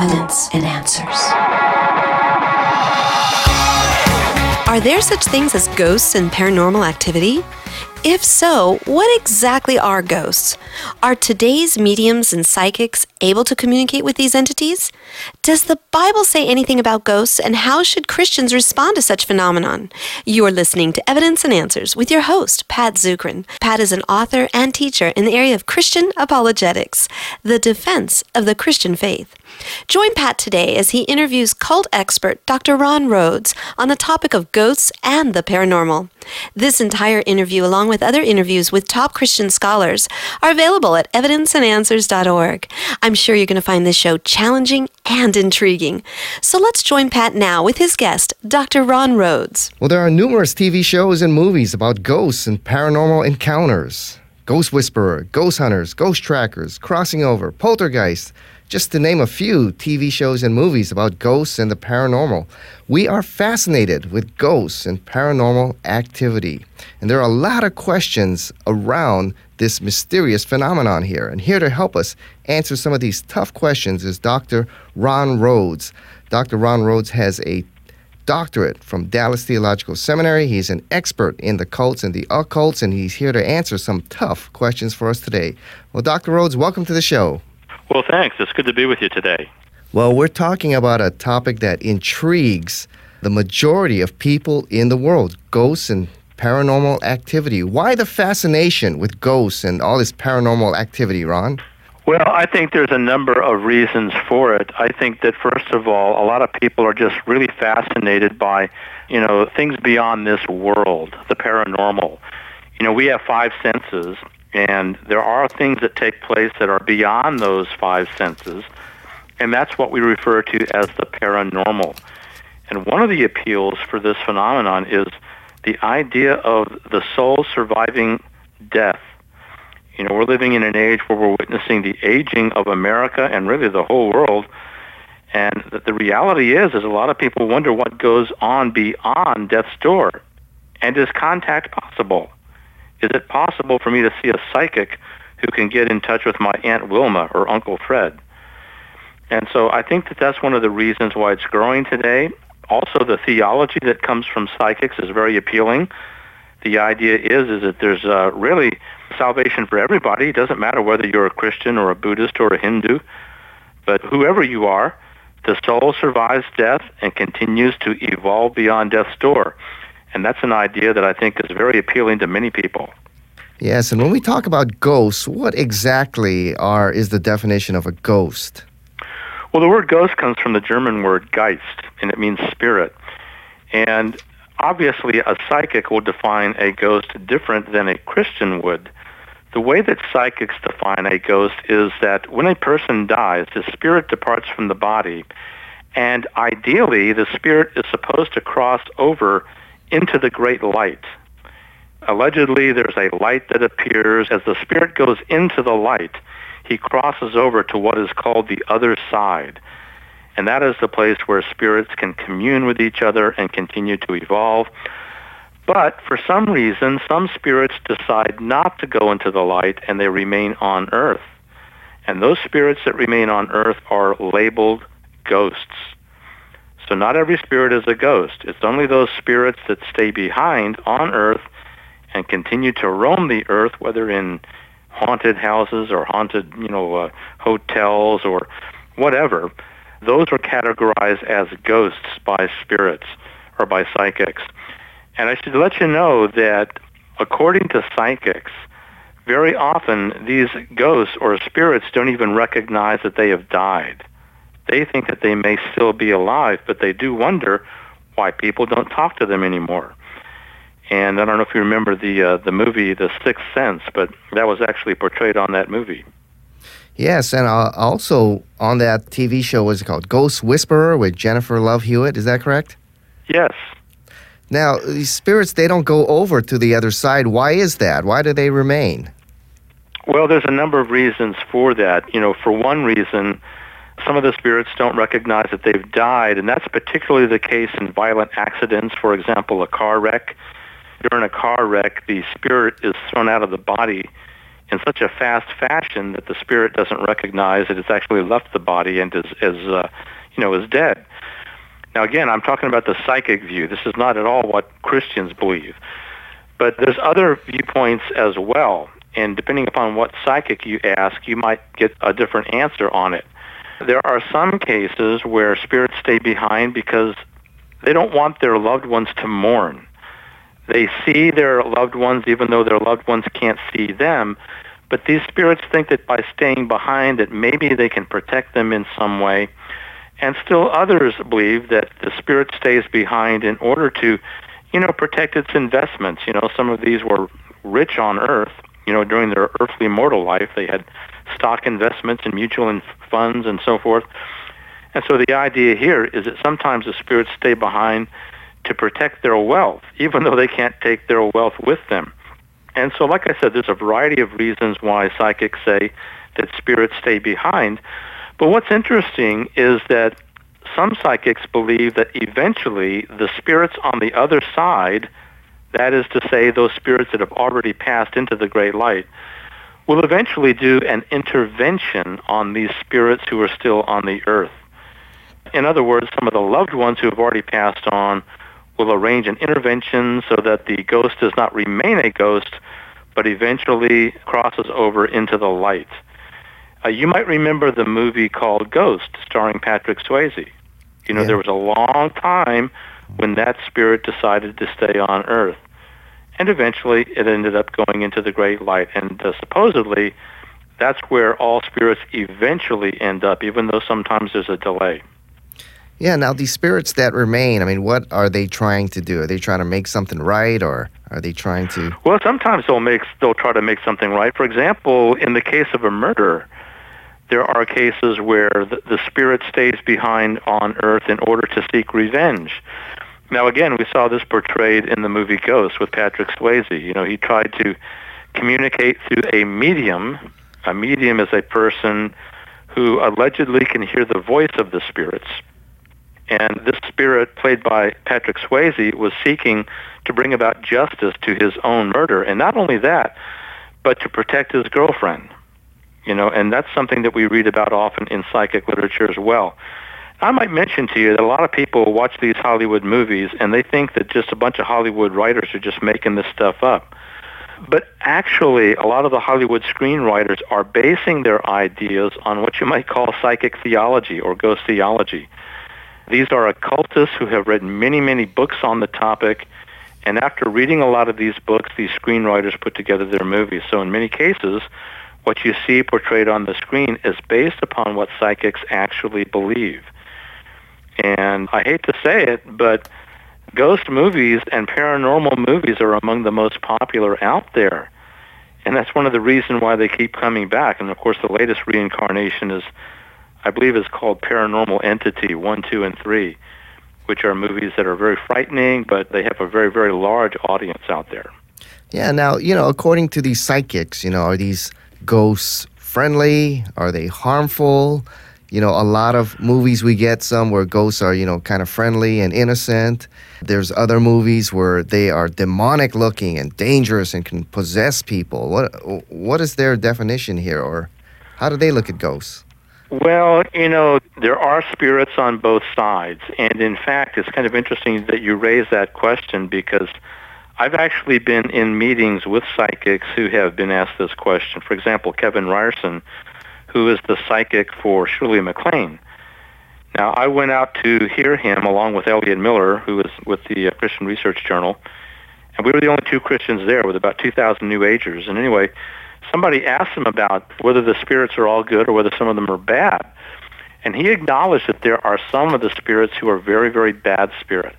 Evidence and Answers. Are there such things as ghosts and paranormal activity? If so, what exactly are ghosts? Are today's mediums and psychics able to communicate with these entities? Does the Bible say anything about ghosts, and how should Christians respond to such phenomenon? You are listening to Evidence and Answers with your host, Pat Zukeran. Pat is an author and teacher in the area of Christian apologetics, the defense of the Christian faith. Join Pat today as he interviews cult expert Dr. Ron Rhodes on the topic of ghosts and the paranormal. This entire interview, along with other interviews with top Christian scholars, are available at evidenceandanswers.org. I'm sure you're going to find this show challenging and intriguing. So let's join Pat now with his guest, Dr. Ron Rhodes. Well, there are numerous TV shows and movies about ghosts and paranormal encounters. Ghost Whisperer, Ghost Hunters, Ghost Trackers, Crossing Over, Poltergeist, just to name a few TV shows and movies about ghosts and the paranormal. We are fascinated with ghosts and paranormal activity. And there are a lot of questions around this mysterious phenomenon here. And here to help us answer some of these tough questions is Dr. Ron Rhodes. Dr. Ron Rhodes has a doctorate from Dallas Theological Seminary. He's an expert in the cults and the occults, and he's here to answer some tough questions for us today. Well, Dr. Rhodes, welcome to the show. Well, thanks. It's good to be with you today. Well, we're talking about a topic that intrigues the majority of people in the world ghosts and paranormal activity. Why the fascination with ghosts and all this paranormal activity, Ron? Well, I think there's a number of reasons for it. I think that first of all, a lot of people are just really fascinated by, you know, things beyond this world, the paranormal. You know, we have five senses, and there are things that take place that are beyond those five senses, and that's what we refer to as the paranormal. And one of the appeals for this phenomenon is the idea of the soul surviving death. You know, we're living in an age where we're witnessing the aging of America and really the whole world. And the, reality is, is a lot of people wonder what goes on beyond death's door. And is contact possible? Is it possible for me to see a psychic who can get in touch with my Aunt Wilma or Uncle Fred? And so I think that that's one of the reasons why it's growing today. Also, the theology that comes from psychics is very appealing. The idea is is that there's uh, really salvation for everybody. It doesn't matter whether you're a Christian or a Buddhist or a Hindu, but whoever you are, the soul survives death and continues to evolve beyond death's door. And that's an idea that I think is very appealing to many people. Yes, and when we talk about ghosts, what exactly are is the definition of a ghost? Well, the word ghost comes from the German word Geist, and it means spirit. And obviously, a psychic will define a ghost different than a Christian would. The way that psychics define a ghost is that when a person dies, the spirit departs from the body, and ideally, the spirit is supposed to cross over into the great light. Allegedly, there's a light that appears. As the spirit goes into the light, he crosses over to what is called the other side. And that is the place where spirits can commune with each other and continue to evolve. But for some reason, some spirits decide not to go into the light and they remain on earth. And those spirits that remain on earth are labeled ghosts. So not every spirit is a ghost. It's only those spirits that stay behind on earth and continue to roam the earth, whether in haunted houses or haunted, you know, uh, hotels or whatever. Those are categorized as ghosts by spirits or by psychics. And I should let you know that according to psychics, very often these ghosts or spirits don't even recognize that they have died they think that they may still be alive, but they do wonder why people don't talk to them anymore. And I don't know if you remember the uh, the movie The Sixth Sense, but that was actually portrayed on that movie. Yes, and uh, also on that TV show, was it called Ghost Whisperer with Jennifer Love Hewitt? Is that correct? Yes. Now, these spirits, they don't go over to the other side. Why is that? Why do they remain? Well, there's a number of reasons for that. You know, for one reason, some of the spirits don't recognize that they've died, and that's particularly the case in violent accidents. For example, a car wreck. During a car wreck, the spirit is thrown out of the body in such a fast fashion that the spirit doesn't recognize that it's actually left the body and is, is uh, you know, is dead. Now, again, I'm talking about the psychic view. This is not at all what Christians believe. But there's other viewpoints as well. And depending upon what psychic you ask, you might get a different answer on it. There are some cases where spirits stay behind because they don't want their loved ones to mourn. They see their loved ones even though their loved ones can't see them. But these spirits think that by staying behind that maybe they can protect them in some way. And still others believe that the spirit stays behind in order to, you know, protect its investments. You know, some of these were rich on earth, you know, during their earthly mortal life. They had stock investments and mutual funds and so forth. And so the idea here is that sometimes the spirits stay behind to protect their wealth, even though they can't take their wealth with them. And so, like I said, there's a variety of reasons why psychics say that spirits stay behind. But what's interesting is that some psychics believe that eventually the spirits on the other side, that is to say, those spirits that have already passed into the great light, will eventually do an intervention on these spirits who are still on the earth. In other words, some of the loved ones who have already passed on will arrange an intervention so that the ghost does not remain a ghost, but eventually crosses over into the light. Uh, you might remember the movie called Ghost, starring Patrick Swayze. You know, yeah. there was a long time when that spirit decided to stay on Earth. And eventually it ended up going into the great light. And uh, supposedly that's where all spirits eventually end up, even though sometimes there's a delay. Yeah, now these spirits that remain, I mean, what are they trying to do? Are they trying to make something right or are they trying to Well, sometimes they'll make they'll try to make something right. For example, in the case of a murder, there are cases where the, the spirit stays behind on earth in order to seek revenge. Now again, we saw this portrayed in the movie Ghost with Patrick Swayze. You know, he tried to communicate through a medium. A medium is a person who allegedly can hear the voice of the spirits and this spirit, played by Patrick Swayze, was seeking to bring about justice to his own murder. And not only that, but to protect his girlfriend. You know, and that's something that we read about often in psychic literature as well. I might mention to you that a lot of people watch these Hollywood movies and they think that just a bunch of Hollywood writers are just making this stuff up. But actually, a lot of the Hollywood screenwriters are basing their ideas on what you might call psychic theology or ghost theology. These are occultists who have written many, many books on the topic. And after reading a lot of these books, these screenwriters put together their movies. So in many cases, what you see portrayed on the screen is based upon what psychics actually believe. And I hate to say it, but ghost movies and paranormal movies are among the most popular out there. And that's one of the reasons why they keep coming back. And of course, the latest reincarnation is I believe is called Paranormal Entity 1, 2, and 3, which are movies that are very frightening, but they have a very, very large audience out there. Yeah, now, you know, according to these psychics, you know, are these ghosts friendly? Are they harmful? You know, a lot of movies we get some where ghosts are, you know, kind of friendly and innocent. There's other movies where they are demonic looking and dangerous and can possess people. What what is their definition here or how do they look at ghosts? Well, you know, there are spirits on both sides. And in fact, it's kind of interesting that you raise that question because I've actually been in meetings with psychics who have been asked this question. For example, Kevin Ryerson, who is the psychic for Shirley MacLaine. Now, I went out to hear him along with Elliot Miller, who is with the uh, Christian Research Journal. And we were the only two Christians there with about 2,000 New Agers. And anyway, somebody asked him about whether the spirits are all good or whether some of them are bad. And he acknowledged that there are some of the spirits who are very, very bad spirits.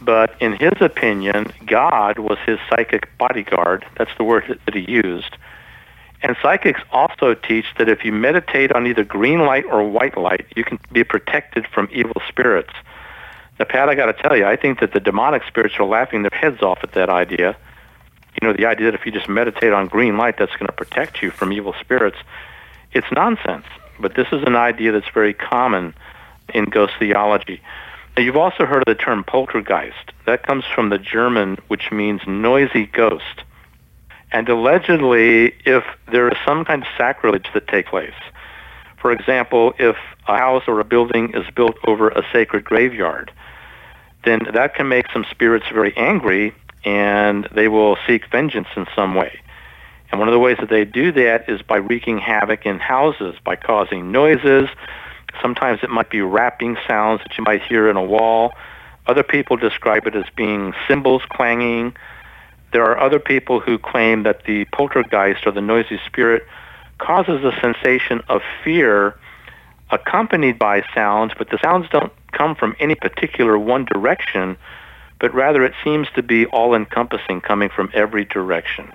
But in his opinion, God was his psychic bodyguard. That's the word that he used. And psychics also teach that if you meditate on either green light or white light, you can be protected from evil spirits. Now, Pat, I got to tell you, I think that the demonic spirits are laughing their heads off at that idea you know, the idea that if you just meditate on green light, that's going to protect you from evil spirits, it's nonsense. But this is an idea that's very common in ghost theology. Now, you've also heard of the term poltergeist. That comes from the German, which means noisy ghost. And allegedly, if there is some kind of sacrilege that takes place, for example, if a house or a building is built over a sacred graveyard, then that can make some spirits very angry and they will seek vengeance in some way. And one of the ways that they do that is by wreaking havoc in houses, by causing noises. Sometimes it might be rapping sounds that you might hear in a wall. Other people describe it as being cymbals clanging. There are other people who claim that the poltergeist or the noisy spirit causes a sensation of fear accompanied by sounds, but the sounds don't come from any particular one direction, but rather it seems to be all encompassing, coming from every direction.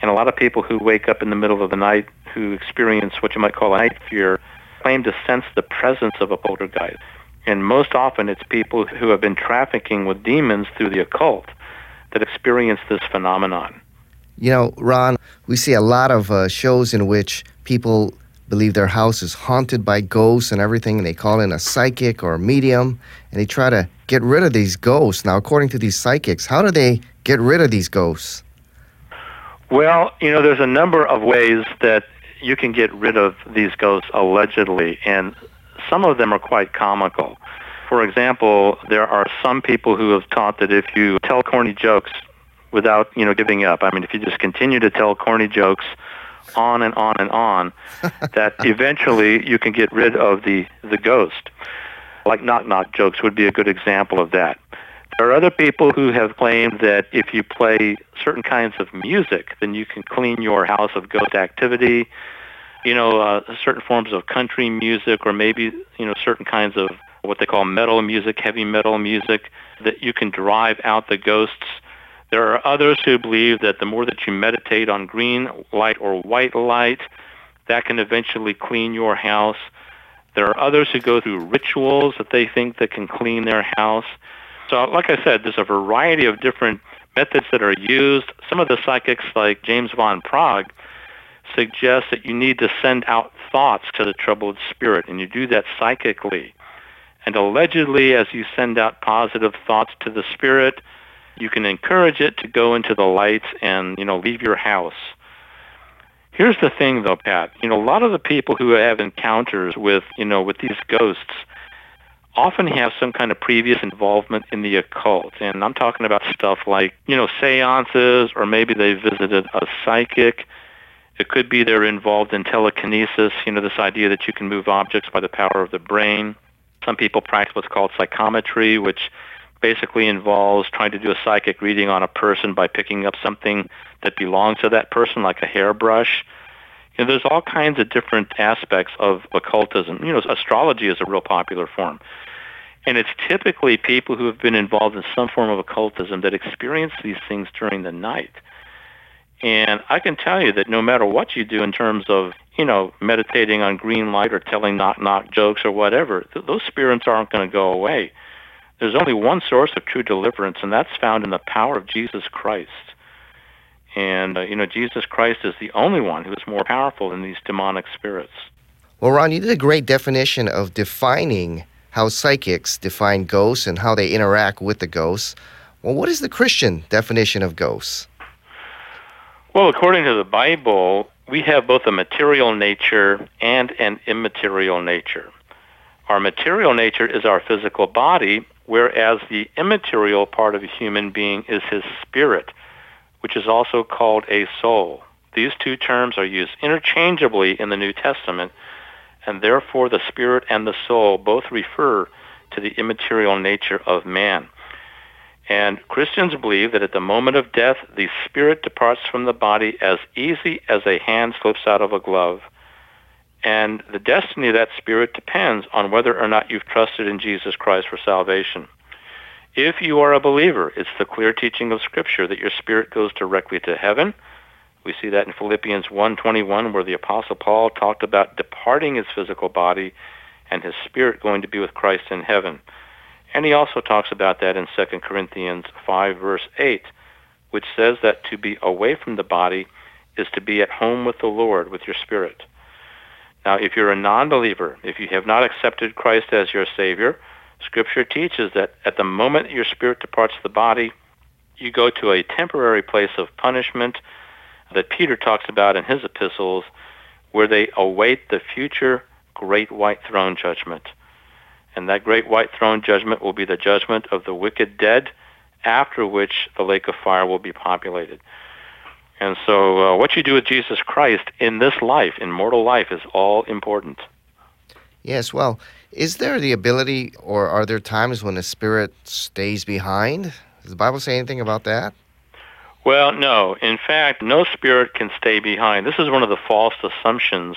And a lot of people who wake up in the middle of the night who experience what you might call a night fear claim to sense the presence of a poltergeist. And most often it's people who have been trafficking with demons through the occult that experience this phenomenon. You know, Ron, we see a lot of uh, shows in which people believe their house is haunted by ghosts and everything, and they call in a psychic or a medium, and they try to get rid of these ghosts. Now, according to these psychics, how do they get rid of these ghosts? Well, you know, there's a number of ways that you can get rid of these ghosts allegedly, and some of them are quite comical. For example, there are some people who have taught that if you tell corny jokes without, you know, giving up, I mean, if you just continue to tell corny jokes on and on and on, that eventually you can get rid of the, the ghost. Like knock knock jokes would be a good example of that. There are other people who have claimed that if you play certain kinds of music, then you can clean your house of ghost activity. You know, uh, certain forms of country music, or maybe you know certain kinds of what they call metal music, heavy metal music, that you can drive out the ghosts. There are others who believe that the more that you meditate on green light or white light, that can eventually clean your house. There are others who go through rituals that they think that can clean their house. So, like I said, there's a variety of different methods that are used. Some of the psychics, like James van Praagh, suggest that you need to send out thoughts to the troubled spirit, and you do that psychically. And allegedly, as you send out positive thoughts to the spirit, you can encourage it to go into the light and, you know, leave your house. Here's the thing though, Pat. You know, a lot of the people who have encounters with, you know, with these ghosts often have some kind of previous involvement in the occult. And I'm talking about stuff like, you know, seances, or maybe they visited a psychic. It could be they're involved in telekinesis, you know, this idea that you can move objects by the power of the brain. Some people practice what's called psychometry, which basically involves trying to do a psychic reading on a person by picking up something that belongs to that person, like a hairbrush. You know, there's all kinds of different aspects of occultism. You know, astrology is a real popular form. And it's typically people who have been involved in some form of occultism that experience these things during the night. And I can tell you that no matter what you do in terms of, you know, meditating on green light or telling knock knock jokes or whatever, th- those spirits aren't going to go away. There's only one source of true deliverance, and that's found in the power of Jesus Christ. And, uh, you know, Jesus Christ is the only one who is more powerful than these demonic spirits. Well, Ron, you did a great definition of defining how psychics define ghosts and how they interact with the ghosts. Well, what is the Christian definition of ghosts? Well, according to the Bible, we have both a material nature and an immaterial nature. Our material nature is our physical body, whereas the immaterial part of a human being is his spirit which is also called a soul. These two terms are used interchangeably in the New Testament, and therefore the spirit and the soul both refer to the immaterial nature of man. And Christians believe that at the moment of death, the spirit departs from the body as easy as a hand slips out of a glove. And the destiny of that spirit depends on whether or not you've trusted in Jesus Christ for salvation. If you are a believer, it's the clear teaching of Scripture that your spirit goes directly to heaven. We see that in Philippians 1:21 where the apostle Paul talked about departing his physical body and his spirit going to be with Christ in heaven. And he also talks about that in 2 Corinthians 5 verse 8, which says that to be away from the body is to be at home with the Lord with your spirit. Now, if you're a non-believer, if you have not accepted Christ as your savior, Scripture teaches that at the moment your spirit departs the body, you go to a temporary place of punishment that Peter talks about in his epistles, where they await the future great white throne judgment. And that great white throne judgment will be the judgment of the wicked dead, after which the lake of fire will be populated. And so, uh, what you do with Jesus Christ in this life, in mortal life, is all important. Yes, well, is there the ability, or are there times when the spirit stays behind? Does the Bible say anything about that? Well, no. In fact, no spirit can stay behind. This is one of the false assumptions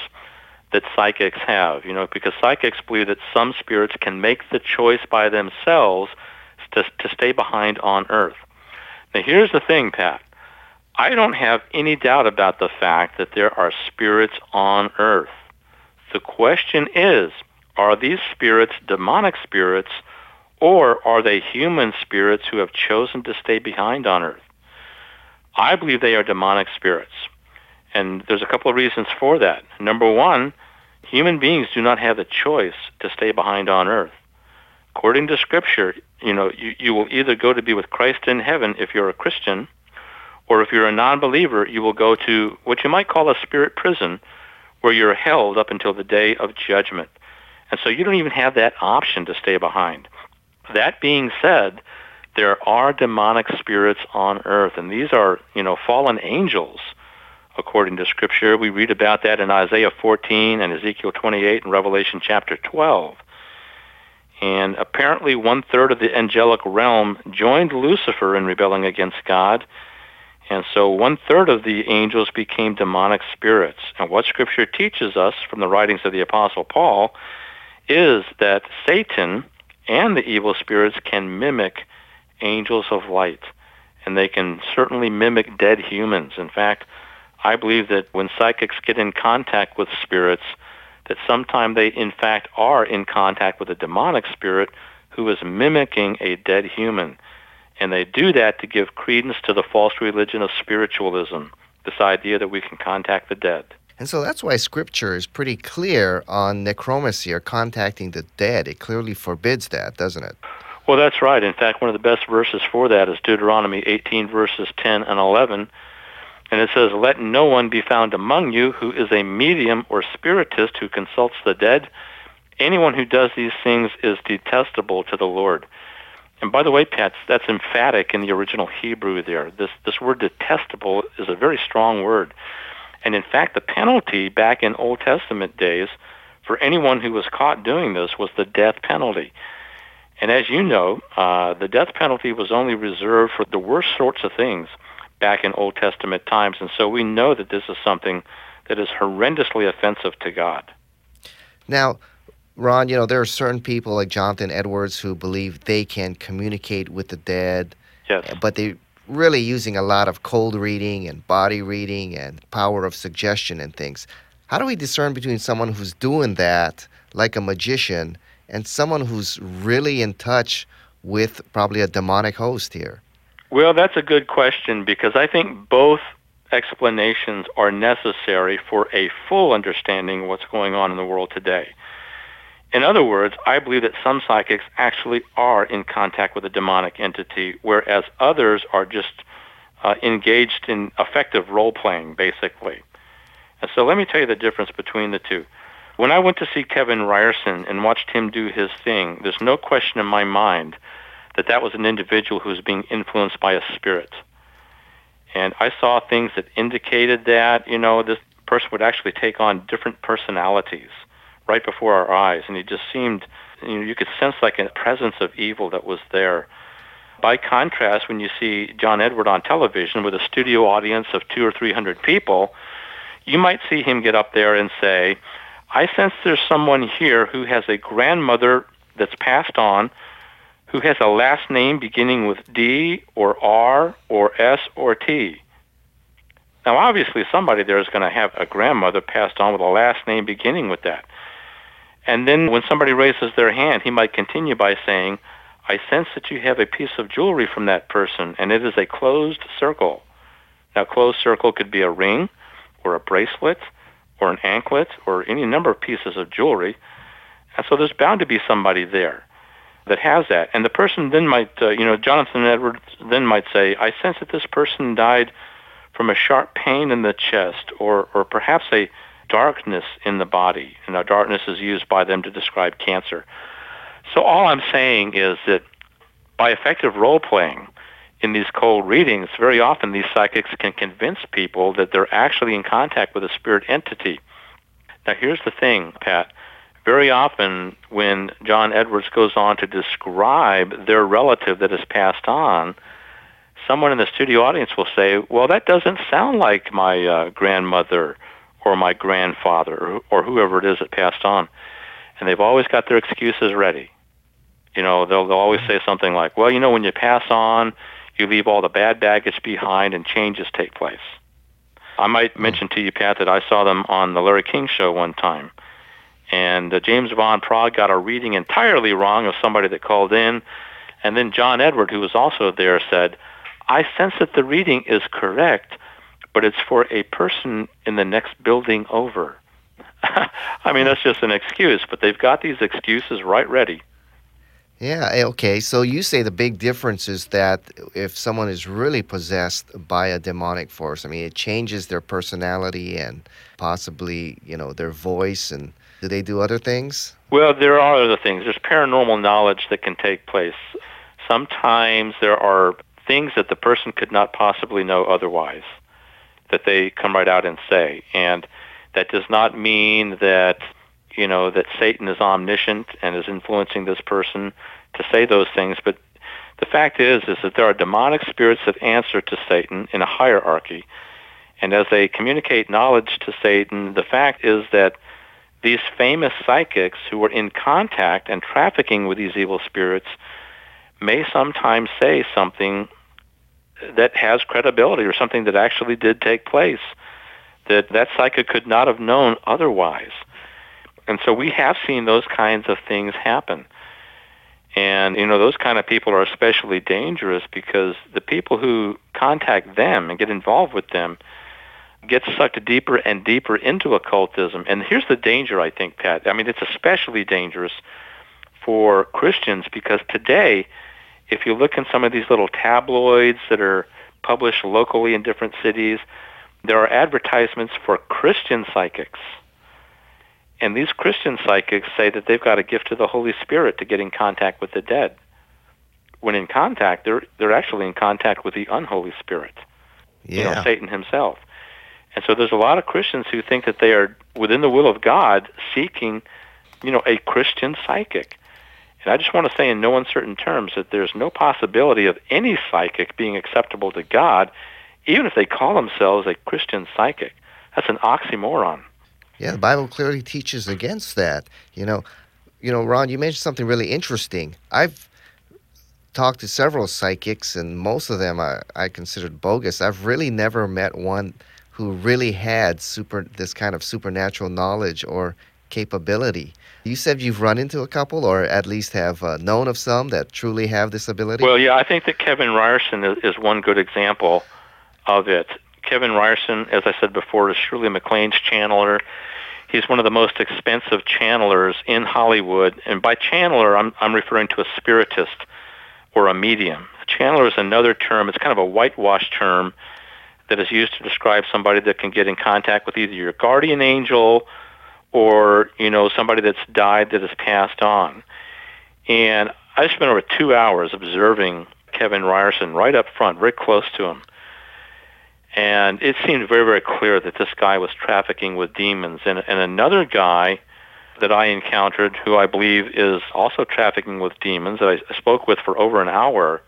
that psychics have, you know, because psychics believe that some spirits can make the choice by themselves to, to stay behind on Earth. Now, here's the thing, Pat. I don't have any doubt about the fact that there are spirits on Earth. The question is, are these spirits demonic spirits or are they human spirits who have chosen to stay behind on earth? I believe they are demonic spirits. And there's a couple of reasons for that. Number one, human beings do not have the choice to stay behind on earth. According to Scripture, you know, you, you will either go to be with Christ in heaven if you're a Christian, or if you're a non-believer, you will go to what you might call a spirit prison, where you're held up until the day of judgment. And so you don't even have that option to stay behind. That being said, there are demonic spirits on earth, and these are, you know, fallen angels, according to Scripture. We read about that in Isaiah 14 and Ezekiel 28 and Revelation chapter 12. And apparently, one third of the angelic realm joined Lucifer in rebelling against God and so one third of the angels became demonic spirits. And what Scripture teaches us from the writings of the Apostle Paul is that Satan and the evil spirits can mimic angels of light. And they can certainly mimic dead humans. In fact, I believe that when psychics get in contact with spirits, that sometimes they in fact are in contact with a demonic spirit who is mimicking a dead human. And they do that to give credence to the false religion of spiritualism, this idea that we can contact the dead. And so that's why scripture is pretty clear on necromancy or contacting the dead. It clearly forbids that, doesn't it? Well, that's right. In fact, one of the best verses for that is Deuteronomy 18, verses 10 and 11. And it says, Let no one be found among you who is a medium or spiritist who consults the dead. Anyone who does these things is detestable to the Lord. And by the way, Pat, that's emphatic in the original Hebrew there. This, this word detestable is a very strong word. And in fact, the penalty back in Old Testament days for anyone who was caught doing this was the death penalty. And as you know, uh, the death penalty was only reserved for the worst sorts of things back in Old Testament times. And so we know that this is something that is horrendously offensive to God. Now, Ron, you know, there are certain people like Jonathan Edwards who believe they can communicate with the dead. Yes. But they're really using a lot of cold reading and body reading and power of suggestion and things. How do we discern between someone who's doing that like a magician and someone who's really in touch with probably a demonic host here? Well, that's a good question because I think both explanations are necessary for a full understanding of what's going on in the world today. In other words, I believe that some psychics actually are in contact with a demonic entity, whereas others are just uh, engaged in effective role playing, basically. And so let me tell you the difference between the two. When I went to see Kevin Ryerson and watched him do his thing, there's no question in my mind that that was an individual who was being influenced by a spirit. And I saw things that indicated that, you know, this person would actually take on different personalities right before our eyes, and he just seemed, you know, you could sense like a presence of evil that was there. By contrast, when you see John Edward on television with a studio audience of two or three hundred people, you might see him get up there and say, I sense there's someone here who has a grandmother that's passed on who has a last name beginning with D or R or S or T. Now, obviously, somebody there is going to have a grandmother passed on with a last name beginning with that. And then when somebody raises their hand, he might continue by saying, I sense that you have a piece of jewelry from that person, and it is a closed circle. Now, closed circle could be a ring, or a bracelet, or an anklet, or any number of pieces of jewelry. And so there's bound to be somebody there that has that. And the person then might, uh, you know, Jonathan Edwards then might say, I sense that this person died from a sharp pain in the chest or, or perhaps a darkness in the body. You know, darkness is used by them to describe cancer. So all I'm saying is that by effective role playing in these cold readings, very often these psychics can convince people that they're actually in contact with a spirit entity. Now here's the thing, Pat. Very often when John Edwards goes on to describe their relative that has passed on, someone in the studio audience will say, well, that doesn't sound like my uh, grandmother or my grandfather or, whoever it is that passed on. And they've always got their excuses ready. You know, they'll, they'll always say something like, well, you know, when you pass on, you leave all the bad baggage behind and changes take place. I might mention to you, Pat, that I saw them on the Larry King show one time. And uh, James Van Praagh got a reading entirely wrong of somebody that called in. And then John Edward, who was also there, said, I sense that the reading is correct, but it's for a person in the next building over. I mean, that's just an excuse, but they've got these excuses right ready. Yeah, eh, okay. So you say the big difference is that if someone is really possessed by a demonic force, I mean, it changes their personality and possibly, you know, their voice and do they do other things? Well, there are other things. There's paranormal knowledge that can take place. Sometimes there are things that the person could not possibly know otherwise that they come right out and say. And that does not mean that you know that Satan is omniscient and is influencing this person to say those things, but the fact is is that there are demonic spirits that answer to Satan in a hierarchy. And as they communicate knowledge to Satan, the fact is that these famous psychics who were in contact and trafficking with these evil spirits may sometimes say something that has credibility or something that actually did take place that that psychic could not have known otherwise. And so we have seen those kinds of things happen. And you know those kind of people are especially dangerous because the people who contact them and get involved with them get sucked deeper and deeper into occultism. And here's the danger, I think, Pat. I mean, it's especially dangerous for Christians because today if you look in some of these little tabloids that are published locally in different cities, there are advertisements for Christian psychics. And these Christian psychics say that they've got a gift of the Holy Spirit to get in contact with the dead. When in contact, they're they're actually in contact with the unholy spirit. Yeah. You know, Satan himself. And so there's a lot of Christians who think that they are within the will of God seeking, you know, a Christian psychic. And I just want to say in no uncertain terms that there's no possibility of any psychic being acceptable to God, even if they call themselves a Christian psychic. That's an oxymoron. Yeah, the Bible clearly teaches against that. You know, you know, Ron, you mentioned something really interesting. I've talked to several psychics, and most of them I, I considered bogus. I've really never met one who really had super this kind of supernatural knowledge or capability. You said you've run into a couple, or at least have uh, known of some that truly have this ability. Well, yeah, I think that Kevin Ryerson is, is one good example of it. Kevin Ryerson, as I said before, is Shirley MacLaine's channeler. He's one of the most expensive channelers in Hollywood, and by channeler, I'm I'm referring to a spiritist or a medium. A channeler is another term. It's kind of a whitewash term that is used to describe somebody that can get in contact with either your guardian angel or you know somebody that's died that has passed on. And I spent over two hours observing Kevin Ryerson right up front, very close to him. And it seemed very, very clear that this guy was trafficking with demons. And, and another guy that I encountered, who I believe is also trafficking with demons, that I spoke with for over an hour,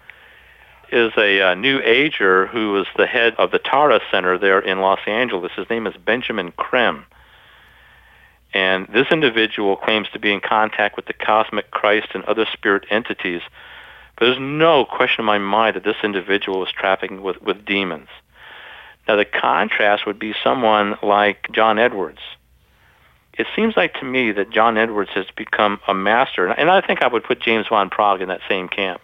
is a uh, new ager who is the head of the Tara Center there in Los Angeles. His name is Benjamin Creme. And this individual claims to be in contact with the cosmic Christ and other spirit entities. But there's no question in my mind that this individual is trafficking with, with demons. Now, the contrast would be someone like John Edwards. It seems like to me that John Edwards has become a master, and I think I would put James Van Praagh in that same camp.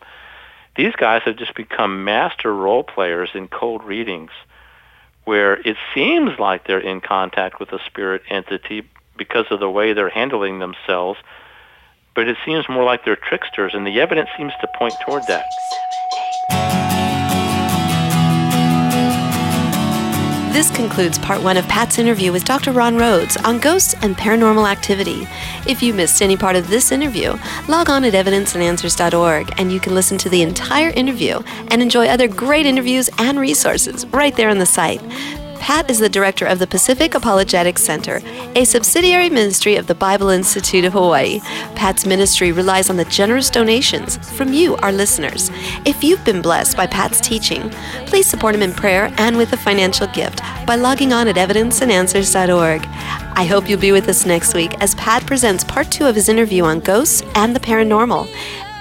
These guys have just become master role players in cold readings where it seems like they're in contact with a spirit entity, because of the way they're handling themselves, but it seems more like they're tricksters, and the evidence seems to point toward that. This concludes part one of Pat's interview with Dr. Ron Rhodes on ghosts and paranormal activity. If you missed any part of this interview, log on at evidenceandanswers.org and you can listen to the entire interview and enjoy other great interviews and resources right there on the site. Pat is the director of the Pacific Apologetics Center, a subsidiary ministry of the Bible Institute of Hawaii. Pat's ministry relies on the generous donations from you, our listeners. If you've been blessed by Pat's teaching, please support him in prayer and with a financial gift by logging on at evidenceandanswers.org. I hope you'll be with us next week as Pat presents part two of his interview on ghosts and the paranormal.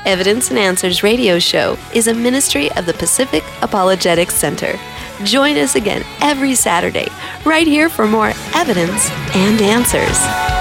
Evidence and Answers radio show is a ministry of the Pacific Apologetics Center. Join us again every Saturday, right here for more evidence and answers.